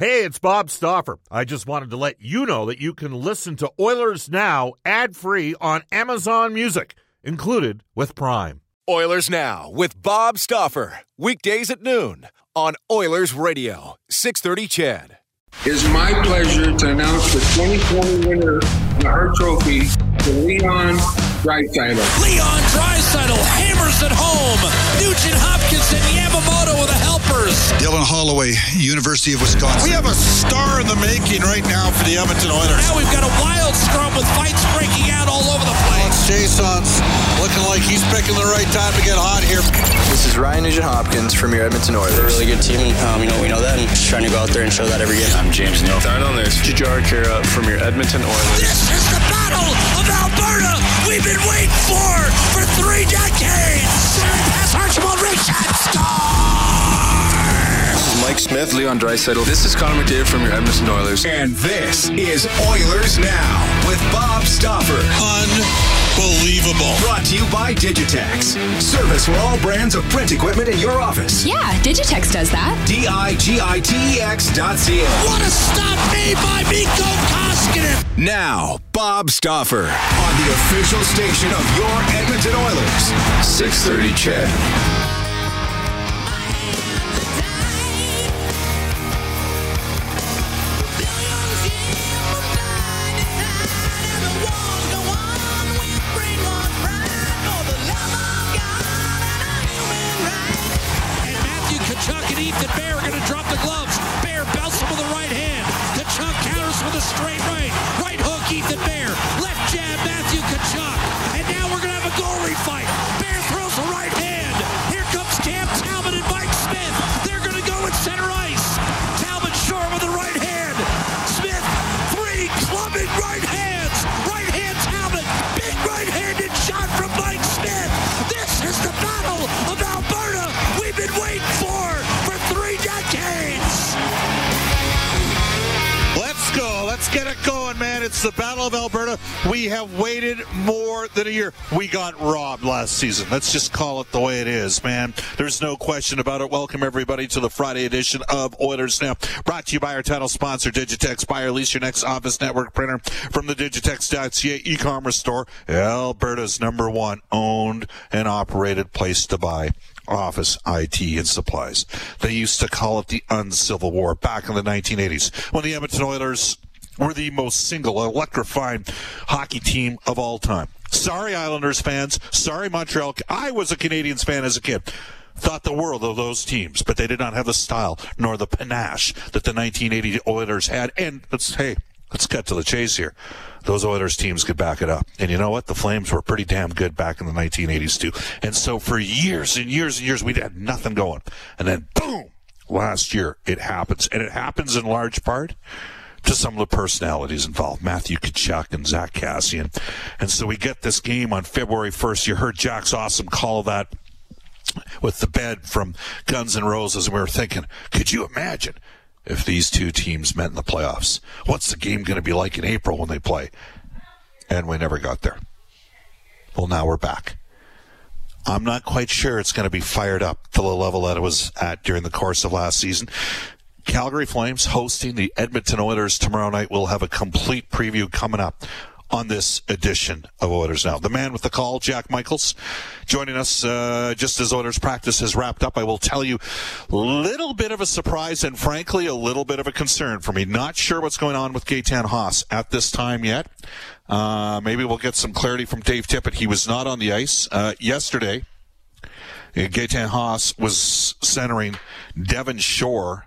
Hey, it's Bob Stauffer. I just wanted to let you know that you can listen to Oilers Now ad free on Amazon Music, included with Prime. Oilers Now with Bob Stauffer. Weekdays at noon on Oilers Radio, 630 CHED. It's my pleasure to announce the 2020 winner of the Hart Trophy to Leon Draisaitl. Leon Draisaitl hammers it home. Nugent Hopkins and Yamamoto with the helpers. Dylan Holloway, University of Wisconsin. We have a star in the making right now for the Edmonton Oilers. Now we've got a wild scrum with fights breaking out all over the place. Jason's looking like he's picking the right time to get hot here. This is Ryan Nugent Hopkins from your Edmonton Oilers. They're a really good team, and um, you know we know that, and just trying to go out there and show that every game. I'm James Neal. Down on this, Jujhar Khaira from your Edmonton Oilers. This is the battle of Alberta. We've been waiting for for three decades. Pass Archibald Richard score. This is Mike Smith, Leon Draisaitl. This is Connor McDavid from your Edmonton Oilers. And this is Oilers Now with Bob Stauffer. Unbelievable. Brought to you by Digitex. Service for all brands of print equipment in your office. Yeah, Digitex does that. D-I-G-I-T-E-X dot C-A. What a stop made by Mikko Koskinen. Now, Bob Stauffer on the official station of your Edmonton Oilers. 630 CHED. It's the Battle of Alberta. We have waited more than a year. We got robbed last season. Let's just call it the way it is, man. There's no question about it. Welcome, everybody, to the Friday edition of Oilers Now. Brought to you by our title sponsor, Digitex. Buy or lease your next office network printer from the Digitex.ca e-commerce store. Alberta's number one owned and operated place to buy office IT and supplies. They used to call it the uncivil war back in the 1980s when the Edmonton Oilers were the most single electrifying hockey team of all time. Sorry, Islanders fans. Sorry, Montreal. I was a Canadiens fan as a kid. Thought the world of those teams, but they did not have the style nor the panache that the 1980 Oilers had. And let's hey, let's cut to the chase here. Those Oilers teams could back it up. And you know what? The Flames were pretty damn good back in the 1980s too. And so for years and years and years, we'd had nothing going. And then boom, last year it happens. And it happens in large part to some of the personalities involved, Matthew Tkachuk and Zack Kassian. And so we get this game on February 1st. You heard Jack's awesome call that with the bed from Guns N' Roses. And we were thinking, could you imagine if these two teams met in the playoffs? What's the game going to be like in April when they play? And we never got there. Well, now we're back. I'm not quite sure it's going to be fired up to the level that it was at during the course of last season. Calgary Flames hosting the Edmonton Oilers tomorrow night. We'll have a complete preview coming up on this edition of Oilers Now. The man with the call, Jack Michaels, joining us uh, just as Oilers practice has wrapped up. I will tell you, a little bit of a surprise and frankly a little bit of a concern for me. Not sure what's going on with Gaetan Haas at this time yet. Uh, maybe we'll get some clarity from Dave Tippett. He was not on the ice uh, yesterday. Gaetan Haas was centering Devin Shore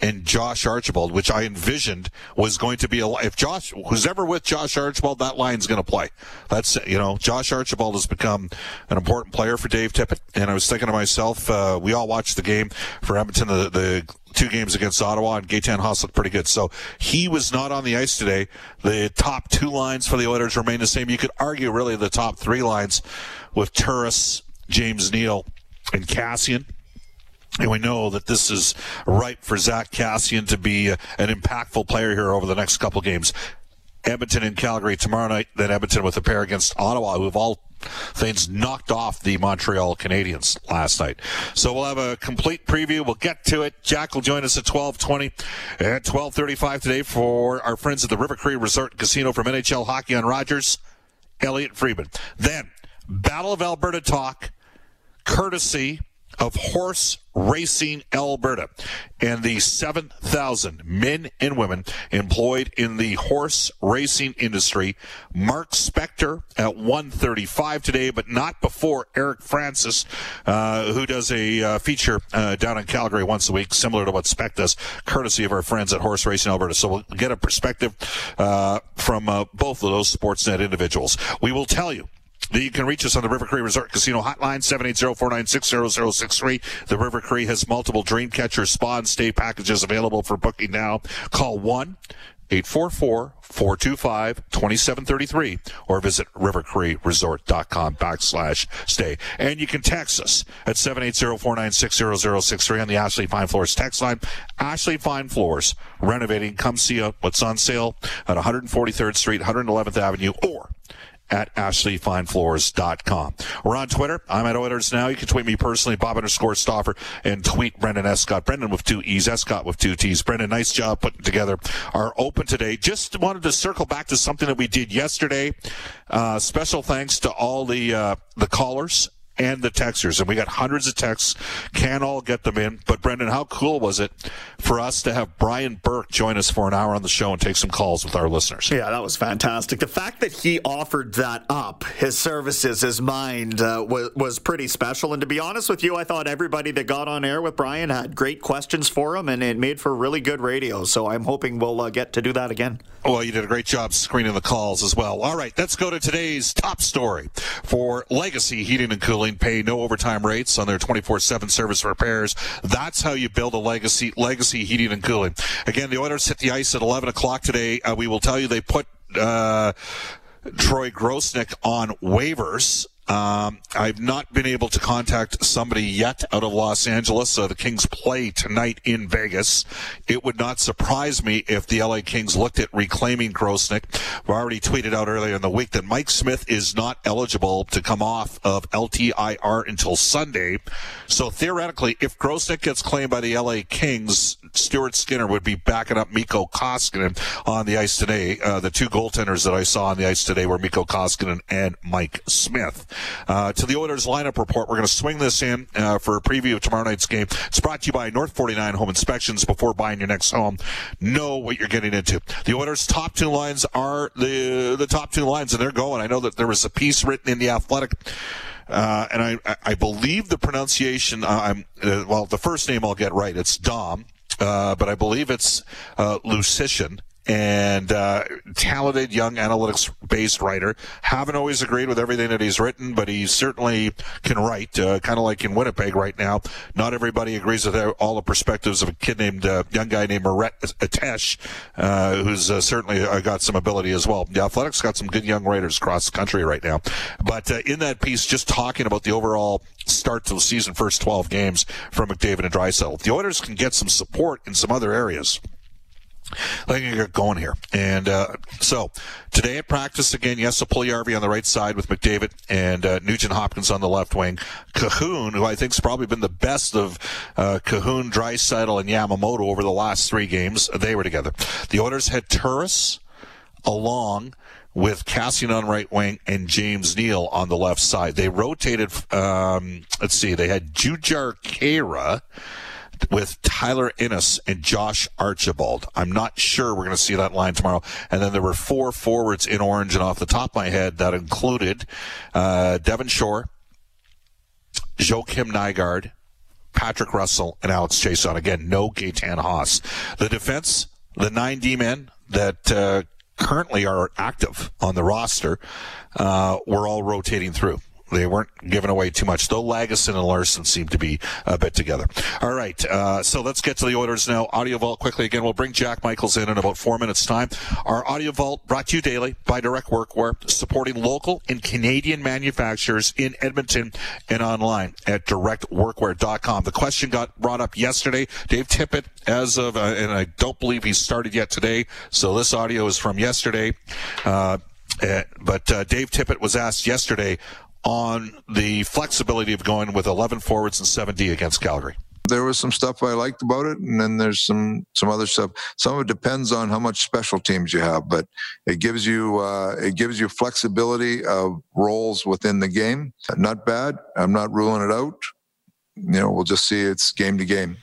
and Josh Archibald, which I envisioned was going to be a if Josh who's ever with Josh Archibald, that line's going to play. That's you know Josh Archibald has become an important player for Dave Tippett, and I was thinking to myself, uh, we all watched the game for Edmonton, the, the two games against Ottawa, and Gaetan Haas looked pretty good. So he was not on the ice today. The top two lines for the Oilers remain the same. You could argue really the top three lines with Turris, James Neal, and Kassian. And we know that this is ripe for Zack Kassian to be uh, an impactful player here over the next couple games. Edmonton and Calgary tomorrow night, then Edmonton with a pair against Ottawa, who have all things knocked off the Montreal Canadiens last night. So we'll have a complete preview. We'll get to it. Jack will join us at 1220 at 1235 today for our friends at the River Cree Resort Casino from NHL Hockey on Rogers, Elliot Friedman. Then, Battle of Alberta talk, courtesy of Horse Racing Alberta and the 7,000 men and women employed in the horse racing industry. Mark Spector at 135 today, but not before Eric Francis, uh, who does a uh, feature uh, down in Calgary once a week, similar to what Spec does, courtesy of our friends at Horse Racing Alberta. So we'll get a perspective uh, from uh, both of those Sportsnet individuals. We will tell you you can reach us on the River Cree Resort Casino hotline, 780-496-0063. The River Cree has multiple Dreamcatcher spa and stay packages available for booking now. Call 1 844-425-2733 or visit rivercreeresort.com backslash stay. And you can text us at 780-496-0063 on the Ashley Fine Floors text line. Ashley Fine Floors, renovating. Come see what's on sale at 143rd Street, 111th Avenue, or at ashleyfinefloors.com. We're on Twitter. I'm at Oilers Now. You can tweet me personally, Bob underscore Stauffer, and tweet Brenden Escott. Brenden with two E's, Escott with two T's. Brenden, nice job putting together our open today. Just wanted to circle back to something that we did yesterday. Uh, special thanks to all the, uh, the callers and the texters. And we got hundreds of texts. Can't all get them in. But Brenden, how cool was it for us to have Brian Burke join us for an hour on the show and take some calls with our listeners? Yeah, that was fantastic. The fact that he offered that up, his services, his mind, uh, was, was pretty special. And to be honest with you, I thought everybody that got on air with Brian had great questions for him, and it made for really good radio. So I'm hoping we'll uh, get to do that again. Well, you did a great job screening the calls as well. All right, let's go to today's top story for Legacy Heating and Cooling. Pay no overtime rates on their 24/7 service repairs. That's how you build a legacy. Legacy Heating and Cooling. Again, the Oilers hit the ice at 11 o'clock today. Uh, we will tell you they put. Uh, Troy Grosenick on waivers um, I've not been able to contact somebody yet out of Los Angeles. The Kings play tonight in Vegas. It would not surprise me if the LA Kings looked at reclaiming Grosenick. We already tweeted out earlier in the week that Mike Smith is not eligible to come off of LTIR until Sunday. So theoretically, if Grosenick gets claimed by the LA Kings, Stuart Skinner would be backing up Mikko Koskinen on the ice today. Uh, the two goaltenders that I saw on the ice today were Mikko Koskinen and Mike Smith. Uh, to the Oilers lineup report, we're going to swing this in uh, for a preview of tomorrow night's game. It's brought to you by North 49 Home Inspections. Before buying your next home, know what you're getting into. The Oilers' top two lines are the the top two lines, and they're going. I know that there was a piece written in the Athletic. Uh, and I, I believe the pronunciation, uh, I'm, uh, well, the first name I'll get right. It's Dom, but I believe it's uh, Lucian and uh, talented young analytics based writer. Haven't always agreed with everything that he's written, but he certainly can write, uh, kind of like in Winnipeg right now. Not everybody agrees with all the perspectives of a kid named, uh, young guy named Murat Ates, uh, who's uh, certainly uh, got some ability as well. The Athletics got some good young writers across the country right now. But in that piece, just talking about the overall start to the season, first 12 games from McDavid and Draisaitl, the Oilers can get some support in some other areas. I think get going here. And uh, so today at practice again, yes, Puljujarvi on the right side with McDavid and uh, Nugent Hopkins on the left wing. Kahun, who I think's probably been the best of uh, Kahun, Draisaitl, and Yamamoto over the last three games, they were together. The Oilers had Turris along with Kassian on right wing and James Neal on the left side. They rotated. Um, let's see, they had Jujhar Khaira with Tyler Ennis and Josh Archibald. I'm not sure we're going to see that line tomorrow. And then there were four forwards in orange, and off the top of my head, that included uh, Devin Shore, Joakim Nygard, Patrick Russell, and Alex Chiasson. Again, no Gaetan Haas. The defense, the nine D men that uh, currently are active on the roster, uh, we're all rotating through. They weren't giving away too much, though Lagesson and Larsson seem to be a bit together. All right, uh, so let's get to the Oilers Now. Audio Vault quickly again. We'll bring Jack Michaels in in about four minutes' time. Our Audio Vault brought to you daily by Direct Workwear, supporting local and Canadian manufacturers in Edmonton and online at directworkwear.com. The question got brought up yesterday. Dave Tippett, as of, uh, and I don't believe he's started yet today, so this audio is from yesterday. Uh, uh, but uh, Dave Tippett was asked yesterday on the flexibility of going with 11 forwards and 7D against Calgary? there was some stuff I liked about it, and then there's some some other stuff. Some of it depends on how much special teams you have, but it gives you uh, it gives you flexibility of roles within the game. Not bad. I'm not ruling it out. You know, we'll just see. It's game to game.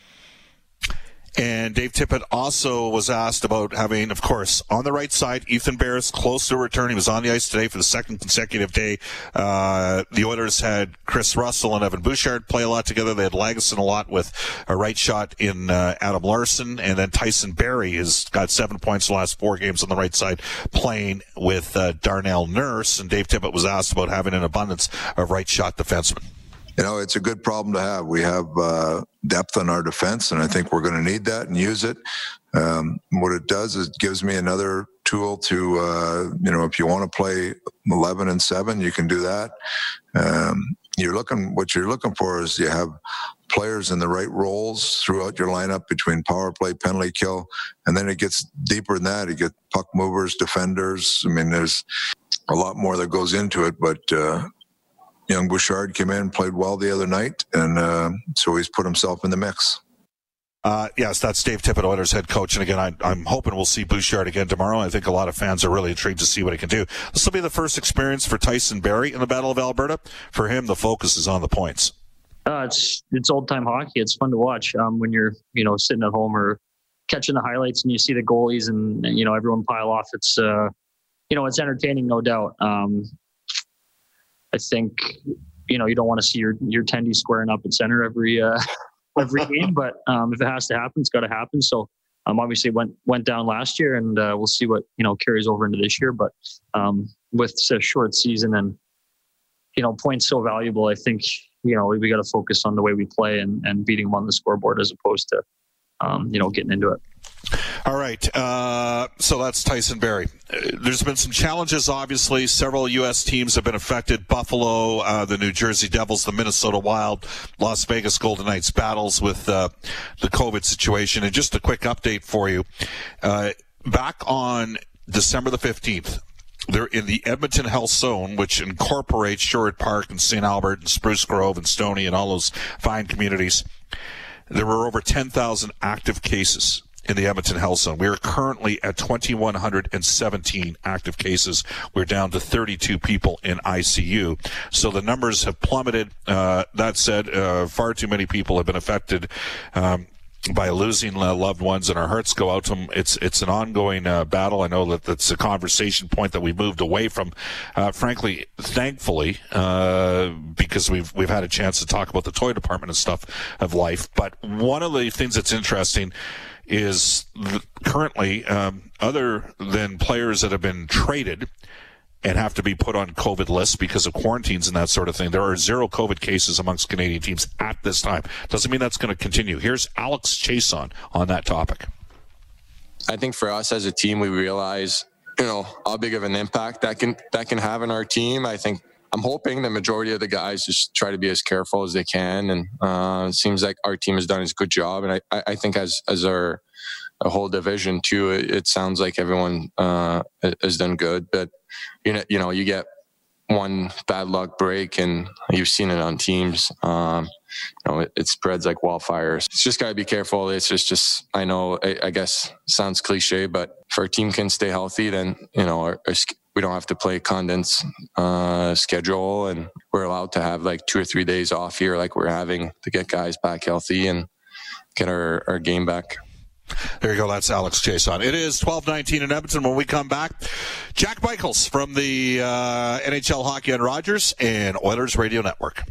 And Dave Tippett also was asked about having, of course, on the right side, Ethan Bears close to return. He was on the ice today for the second consecutive day. Uh, the Oilers had Kris Russell and Evan Bouchard play a lot together. They had Lagesson a lot with a right shot in uh, Adam Larsson. And then Tyson Barrie has got seven points the last four games on the right side playing with uh, Darnell Nurse. And Dave Tippett was asked about having an abundance of right shot defensemen you know, it's a good problem to have. We have uh, depth in our defense, and I think we're going to need that and use it. Um, what it does is it gives me another tool to, uh, you know, if you want to play 11 and 7, you can do that. Um, you're looking, what you're looking for is you have players in the right roles throughout your lineup between power play, penalty kill, and then it gets deeper than that. You get puck movers, defenders. I mean, there's a lot more that goes into it, but, uh, young Bouchard came in, played well the other night, and uh, so he's put himself in the mix. Uh, yes, that's Dave Tippett, Oilers head coach. And again, I, am hoping we'll see Bouchard again tomorrow. I think a lot of fans are really intrigued to see what he can do. This will be the first experience for Tyson Barrie in the Battle of Alberta. For him, the focus is on the points. Uh, it's it's old time hockey. It's fun to watch um, when you're you know sitting at home or catching the highlights and you see the goalies and you know everyone pile off. It's uh, you know it's entertaining, no doubt. Um, I think you know you don't want to see your your tendy squaring up at center every uh, every game, but um, if it has to happen, it's got to happen. So um, obviously went went down last year, and uh, we'll see what you know carries over into this year. But um, with a short season and you know points so valuable, I think you know we, we got to focus on the way we play and, and beating them on the scoreboard as opposed to um, you know getting into it. All right. Uh, so that's Tyson Barrie. Uh, there's been some challenges, obviously. Several U.S. teams have been affected Buffalo, uh, the New Jersey Devils, the Minnesota Wild, Las Vegas Golden Knights battles with uh, the COVID situation. And just a quick update for you. Uh, back on December the 15th, they're in the Edmonton Health Zone, which incorporates Sherwood Park and St. Albert and Spruce Grove and Stony and all those fine communities. There were over 10,000 active cases in the Edmonton Health Zone. We are currently at 2,117 active cases. We're down to 32 people in ICU. So the numbers have plummeted. Uh, that said, uh, far too many people have been affected. Um, by losing loved ones, and our hearts go out to them. It's it's an ongoing uh, battle. I know that that's a conversation point that we moved away from. Uh, frankly, thankfully, uh, because we've we've had a chance to talk about the toy department and stuff of life. But one of the things that's interesting is currently um, other than players that have been traded and have to be put on COVID lists because of quarantines and that sort of thing. There are zero COVID cases amongst Canadian teams at this time. Doesn't mean that's going to continue. Here's Alex Chiasson on that topic. I think for us as a team, we realize you know how big of an impact that can that can have in our team. I think I'm hoping the majority of the guys just try to be as careful as they can, and uh, it seems like our team has done a good job. And I, I think as as our whole division too, it, it sounds like everyone uh, has done good. But you know, you know, you get one bad luck break, and you've seen it on teams. Um, you know, it, it, spreads like wildfires. It's just got to be careful. It's just, just I know, I, I, guess sounds cliche, but if our team can stay healthy, then you know, our, our, we don't have to play condensed uh, schedule, and we're allowed to have like two or three days off here, like we're having to get guys back healthy and get our, our game back. There you go. That's Alex Chiasson. It is 1219 in Edmonton. When we come back, Jack Michaels from the uh, NHL Hockey and Rogers and Oilers Radio Network.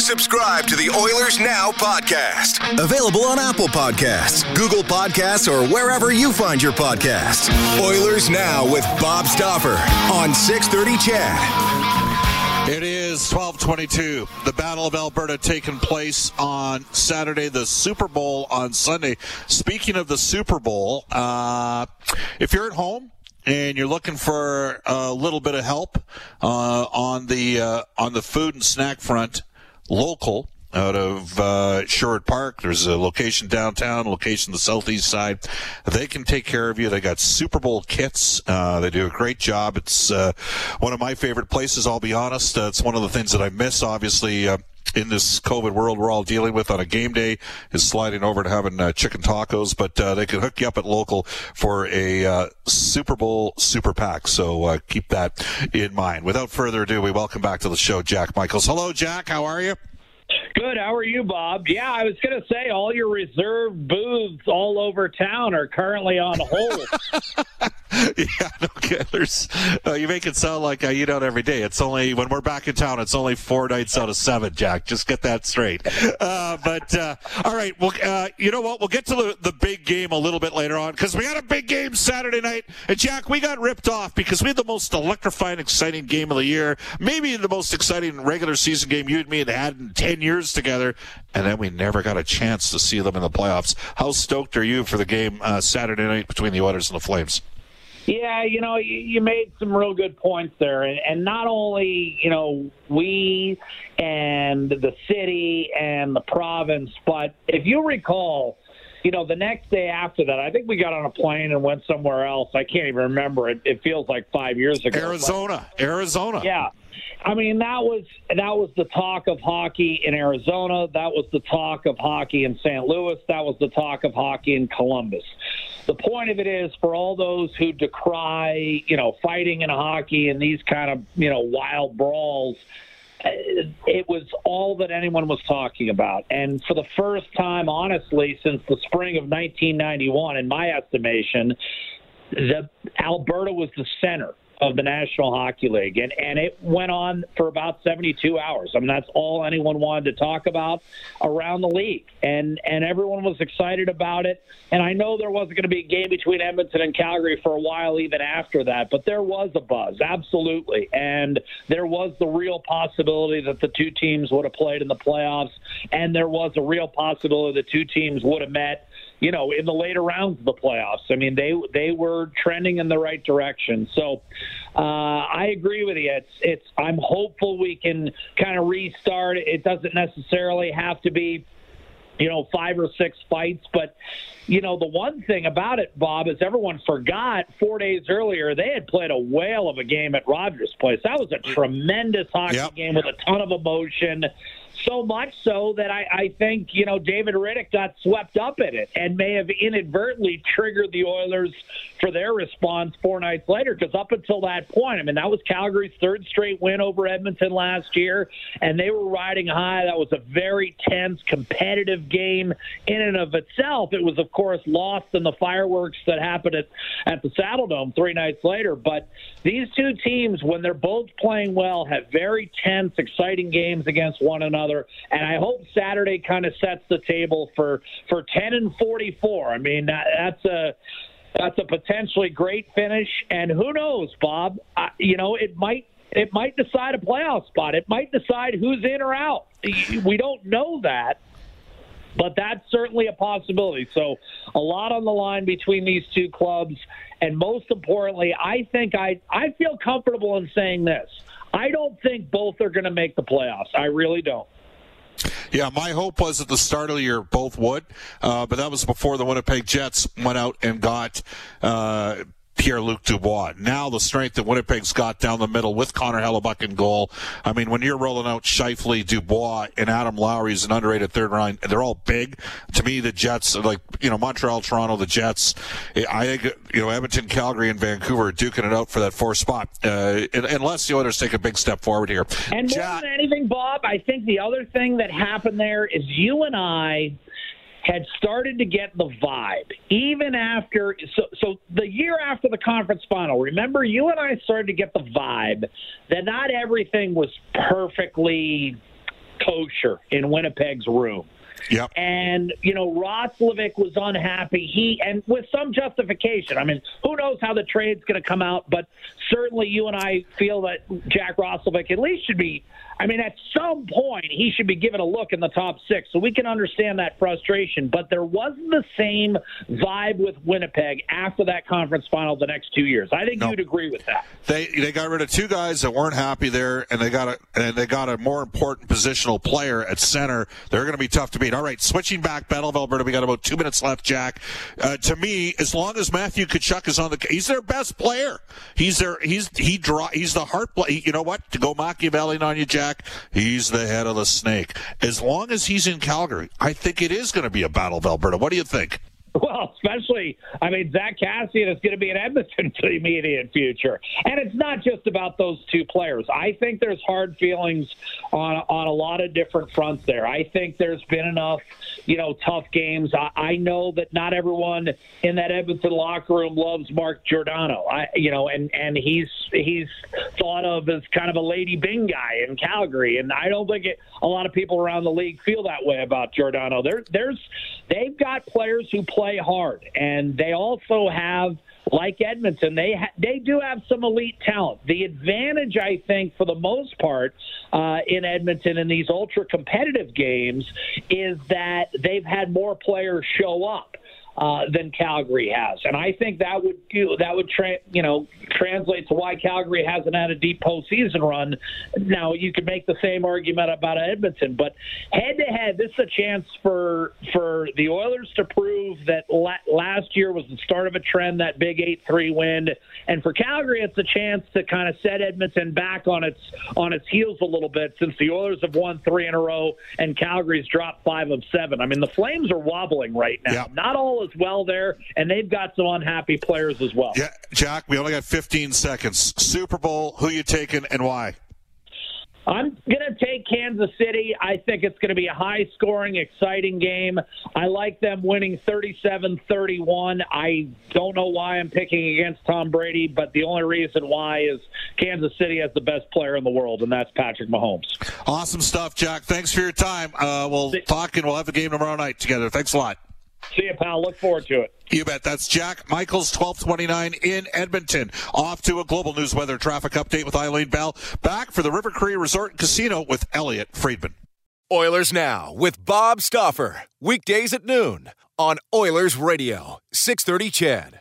Subscribe to the Oilers Now podcast. Available on Apple Podcasts, Google Podcasts, or wherever you find your podcasts. Oilers Now with Bob Stauffer on 630 CHED. It is 1222. The Battle of Alberta taking place on Saturday, the Super Bowl on Sunday. Speaking of the Super Bowl, uh, if you're at home, and you're looking for a little bit of help uh, on the uh, on the food and snack front, local out of uh, Sherwood Park. There's a location downtown, location the southeast side. They can take care of you. They got Super Bowl kits. Uh, they do a great job. It's uh, one of my favorite places. I'll be honest. Uh, it's one of the things that I miss. Obviously. In this COVID world we're all dealing with on a game day is sliding over to having uh, chicken tacos, but uh, they can hook you up at local for a uh, Super Bowl super pack. So uh, keep that in mind. Without further ado, we welcome back to the show Jack Michaels. Hello, Jack. How are you? Good. How are you, Bob? Yeah, I was going to say all your reserved booths all over town are currently on hold. yeah, no uh, you make it sound like I eat out every day. It's only when we're back in town. It's only four nights out of seven. Jack, just get that straight. Uh, but uh, all right, well, uh, you know what? We'll get to the, the big game a little bit later on because we had a big game Saturday night. And Jack, we got ripped off because we had the most electrifying, exciting game of the year. Maybe the most exciting regular season game you and me had had in ten years together, and then we never got a chance to see them in the playoffs. How stoked are you for the game uh, Saturday night between the Oilers and the Flames? Yeah, you know, you, you made some real good points there, and, and not only you know we and the city and the province, but if you recall, you know, the next day after that, I think we got on a plane and went somewhere else. I can't even remember. It, it feels like five years ago. Arizona, but, Arizona. Yeah. I mean, that was that was the talk of hockey in Arizona. That was the talk of hockey in St. Louis. That was the talk of hockey in Columbus. The point of it is for all those who decry, you know, fighting in hockey and these kind of, you know, wild brawls uh, it was all that anyone was talking about. And for the first time, honestly, since the spring of 1991, in my estimation, the Alberta was the center of the National Hockey League, and and it went on for about 72 hours. I mean, that's all anyone wanted to talk about around the league, and and everyone was excited about it. And I know there wasn't going to be a game between Edmonton and Calgary for a while, even after that, but there was a buzz, absolutely, and there was the real possibility that the two teams would have played in the playoffs, and there was a real possibility the two teams would have met you know, in the later rounds of the playoffs. I mean, they they were trending in the right direction. So uh, I agree with you. It's it's. I'm hopeful we can kind of restart. It doesn't necessarily have to be, you know, five or six fights, but. You know, the one thing about it, Bob, is everyone forgot four days earlier they had played a whale of a game at Rogers Place. That was a tremendous hockey yep. game with a ton of emotion so much so that I, I think you know David Rittich got swept up in it and may have inadvertently triggered the Oilers for their response four nights later. Because up until that point, I mean that was Calgary's third straight win over Edmonton last year, and they were riding high. That was a very tense, competitive game in and of itself. It was of course lost in the fireworks that happened at at the Saddledome three nights later. But these two teams, when they're both playing well, have very tense, exciting games against one another And I hope Saturday kind of sets the table for for 10 and 44. I mean, that, that's a that's a potentially great finish. And who knows, Bob? Uh, you know, it might it might decide a playoff spot. It might decide who's in or out. We don't know that. But that's certainly a possibility. So, a lot on the line between these two clubs. And most importantly, I think I, I feel comfortable in saying this. I don't think both are going to make the playoffs. I really don't. Yeah, my hope was at the start of the year both would, uh, but that was before the Winnipeg Jets went out and got uh, Pierre Luc Dubois. Now the strength that Winnipeg's got down the middle with Connor Hellebuyck in goal. I mean, when you're rolling out Scheifele, Dubois, and Adam Lowry is an underrated third line, they're all big. To me, the Jets, like, you know, Montreal, Toronto, the Jets, I think, you know, Edmonton, Calgary, and Vancouver are duking it out for that fourth spot, uh, unless the Oilers take a big step forward here. And more than anything, Bob, I think the other thing that happened there is you and I had started to get the vibe even after so so the year after the conference final remember you and I started to get the vibe that not everything was perfectly kosher in Winnipeg's room Yep. And, you know, Roslovic was unhappy. He, and with some justification. I mean, who knows how the trade's going to come out, but certainly you and I feel that Jack Roslovic at least should be I mean, at some point, he should be given a look in the top six, so we can understand that frustration. But there wasn't the same vibe with Winnipeg after that conference final the next two years. I think no. you'd agree with that. They they got rid of two guys that weren't happy there, and they got a and they got a more important positional player at center. They're going to be tough to beat. All right, switching back, Battle of Alberta. We got about two minutes left, Jack. Uh, to me, as long as Matthew Tkachuk is on the, he's their best player. He's their he's he draw he's the heart play. You know what? To go Machiavellian on you, Jack. He's the head of the snake. As long as he's in Calgary, I think it is going to be a battle of Alberta. What do you think? Well, especially, I mean, Zack Kassian is going to be in Edmonton for the immediate future, and it's not just about those two players. I think there's hard feelings on on a lot of different fronts there. I think there's been enough, you know, tough games. I, I know that not everyone in that Edmonton locker room loves Mark Giordano. I, you know, and and he's he's thought of as kind of a Lady Byng guy in Calgary, and I don't think it, a lot of people around the league feel that way about Giordano. There, there's they've got players who play play hard, and they also have like Edmonton, they ha- they do have some elite talent. The advantage, I think, for the most part, uh, in Edmonton in these ultra competitive games, is that they've had more players show up uh, than Calgary has, and I think that would that would tra- you know translate to why Calgary hasn't had a deep postseason run. Now you could make the same argument about Edmonton, but head to head, this is a chance for for the Oilers to prove that la- last year was the start of a trend, that big eight three win, and for Calgary, it's a chance to kind of set Edmonton back on its on its heels a little bit since the Oilers have won three in a row and Calgary's dropped five of seven. I mean, the Flames are wobbling right now. Yeah. Not all as well there, and they've got some unhappy players as well. Yeah, Jack, we only got 15 seconds. Super Bowl, who you taking and why? I'm going to take Kansas City. I think it's going to be a high scoring, exciting game. I like them winning 37 31. I don't know why I'm picking against Tom Brady, but the only reason why is Kansas City has the best player in the world, and that's Patrick Mahomes. Awesome stuff, Jack. Thanks for your time. Uh, we'll talk and we'll have a game tomorrow night together. Thanks a lot. See you, pal. Look forward to it. You bet. That's Jack Michaels, 1229 in Edmonton. Off to a global news weather traffic update with Eileen Bell. Back for the River Cree Resort and Casino with Elliot Friedman. Oilers Now with Bob Stauffer. Weekdays at noon on Oilers Radio, 630 CHED.